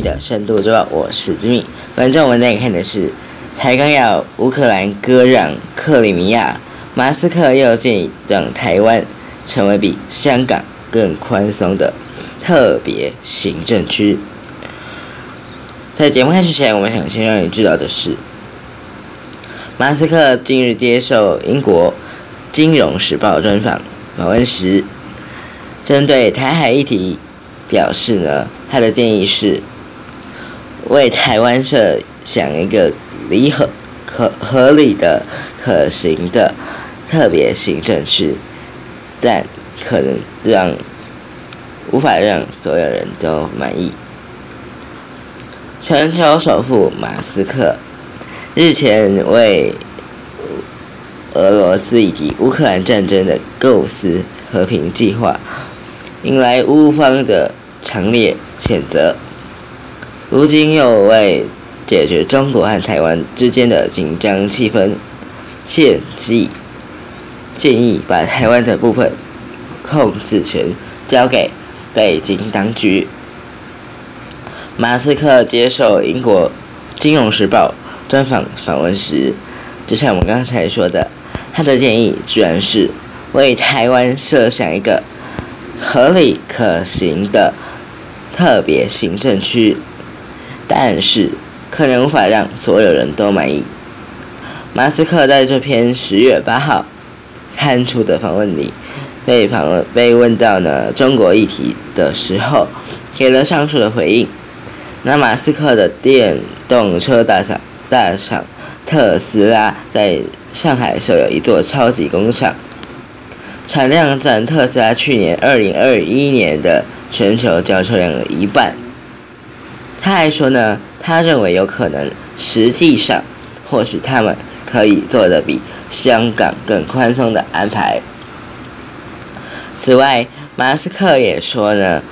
的深度周报，我是吉米。本周我们来看的是，台刚要乌克兰割让克里米亚，马斯克又建议让台湾成为比香港更宽松的特别行政区。在节目开始前，我们想先让你知道的是，马斯克近日接受英国《金融时报》专访访问时，针对台海议题表示呢，他的建议是为台湾设想一个离合可合理的、可行的特别行政区，但可能让无法让所有人都满意。全球首富马斯克日前为俄罗斯以及乌克兰战争的构思和平计划引来乌方的强烈谴责，如今又为解决中国和台湾之间的紧张气氛，建议建议把台湾的部分控制权交给北京当局。马斯克接受英国《金融时报》专访访问时，就像我们刚才说的，他的建议居然是为台湾设想一个合理可行的特别行政区，但是可能无法让所有人都满意。马斯克在这篇十月八号刊出的访问里，被访问被问到呢中国议题的时候，给了上述的回应。那马斯克的电动车大厂大厂特斯拉在上海设有一座超级工厂，产量占特斯拉去年二零二一年的全球交车量的一半。他还说呢，他认为有可能，实际上或许他们可以做的比香港更宽松的安排。此外，马斯克也说呢。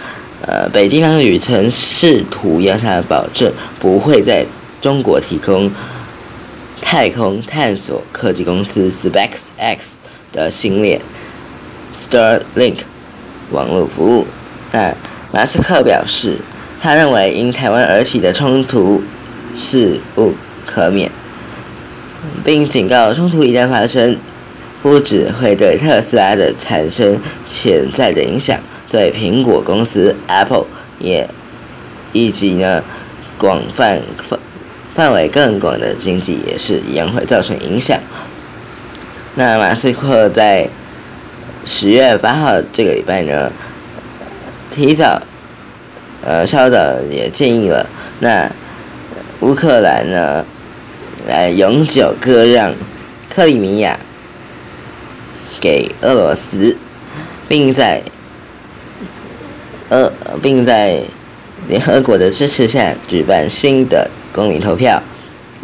呃，北京当局曾试图要他保证不会在中国提供太空探索科技公司 SpaceX 的星链 Starlink 网络服务。但马斯克表示，他认为因台湾而起的冲突是不可免，并警告冲突一旦发生，不只会对特斯拉的产生潜在的影响。对苹果公司 Apple 也以及呢广泛范范围更广的经济也是一样会造成影响。那马斯克在十月八号这个礼拜呢，提早呃稍早也建议了，那乌克兰呢来永久割让克里米亚给俄罗斯，并在呃，并在联合国的支持下举办新的公民投票，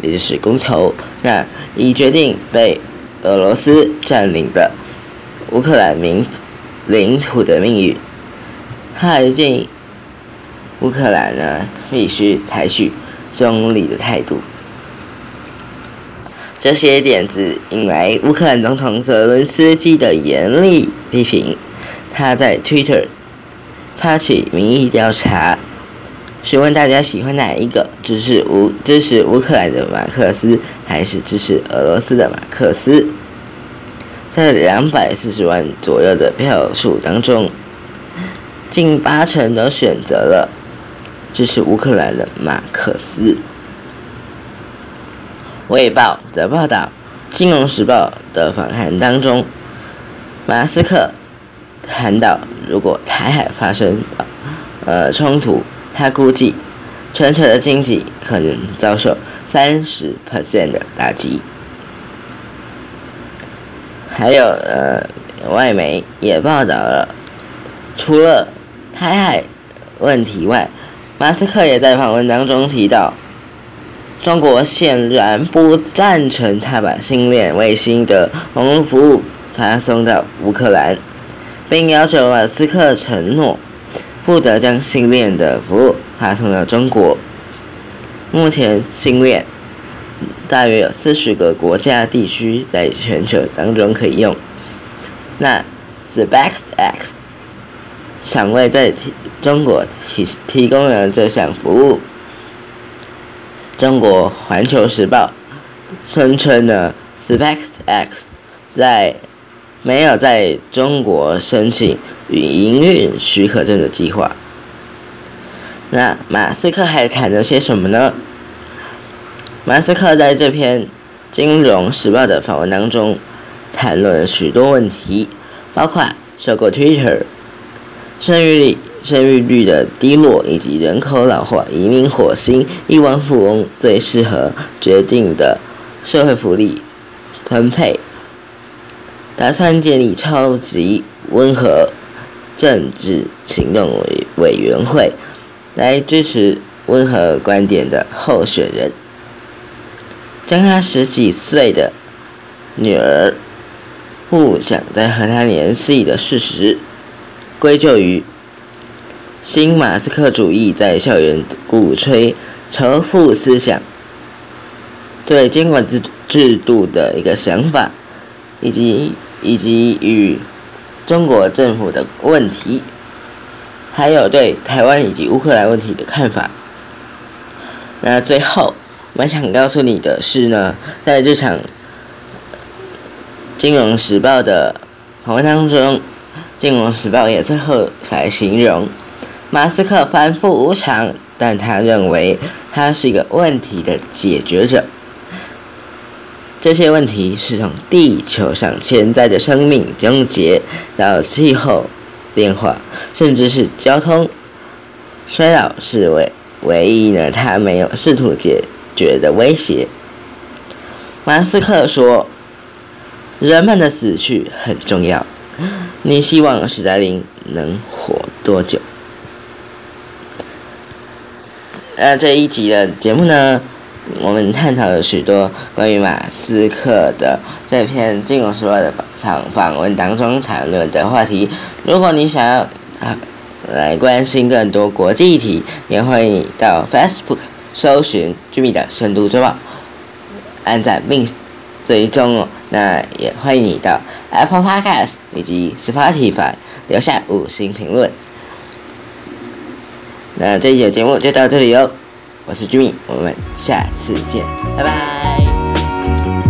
也就是公投，那以决定被俄罗斯占领的乌克兰民领土的命运。他还建议乌克兰呢必须采取中立的态度。这些点子引来乌克兰总统泽伦斯基的严厉批评。他在 Twitter。发起民意调查，询问大家喜欢哪一个？支持乌支持乌克兰的马克思，还是支持俄罗斯的马克思？在两百四十万左右的票数当中，近八成都选择了这是乌克兰的马克思。《卫报》则报道，《金融时报》的访谈当中，马斯克谈到。如果台海发生呃冲突，他估计全球的经济可能遭受三十 percent 的打击。还有呃，外媒也报道了，除了台海问题外，马斯克也在访问当中提到，中国显然不赞成他把星链卫星的网络服务发送到乌克兰。并要求马斯克承诺，不得将星链的服务发送到中国。目前，星链大约有四十个国家地区在全球当中可以用。那 SpaceX 尚未在中国提提供了这项服务，中国环球时报声称呢，SpaceX 在没有在中国申请营运许可证的计划。那马斯克还谈了些什么呢？马斯克在这篇《金融时报》的访问当中，谈论了许多问题，包括收购 Twitter、生育率、生育率的低落以及人口老化、移民火星、亿万富翁最适合决定的社会福利分配，打算建立超级温和政治行动委委员会。来支持温和观点的候选人，将他十几岁的女儿不想再和他联系的事实归咎于新马斯克主义在校园鼓吹仇富思想，对监管制制度的一个想法，以及以及与中国政府的问题。还有对台湾以及乌克兰问题的看法。那最后，我想告诉你的是呢，在这场《金融时报》的访问当中，《金融时报》也最后来形容马斯克反复无常，但他认为他是一个问题的解决者。这些问题是从地球上潜在的生命终结到气候。变化，甚至是交通衰老是唯唯一呢，他没有试图解决的威胁。马斯克说：“人们的死去很重要。你希望史黛林能活多久？”那这一集的节目呢？我们探讨了许多关于马斯克的这篇《金融时报》的访访问当中谈论的话题。如果你想要啊来关心更多国际议题，也欢迎你到 Facebook 搜寻“居民的深度周报”，按赞并追踪哦。那也欢迎你到 Apple Podcast 以及 Spotify 留下五星评论。那这一期节目就到这里哦，我是君，我们下次见，拜拜。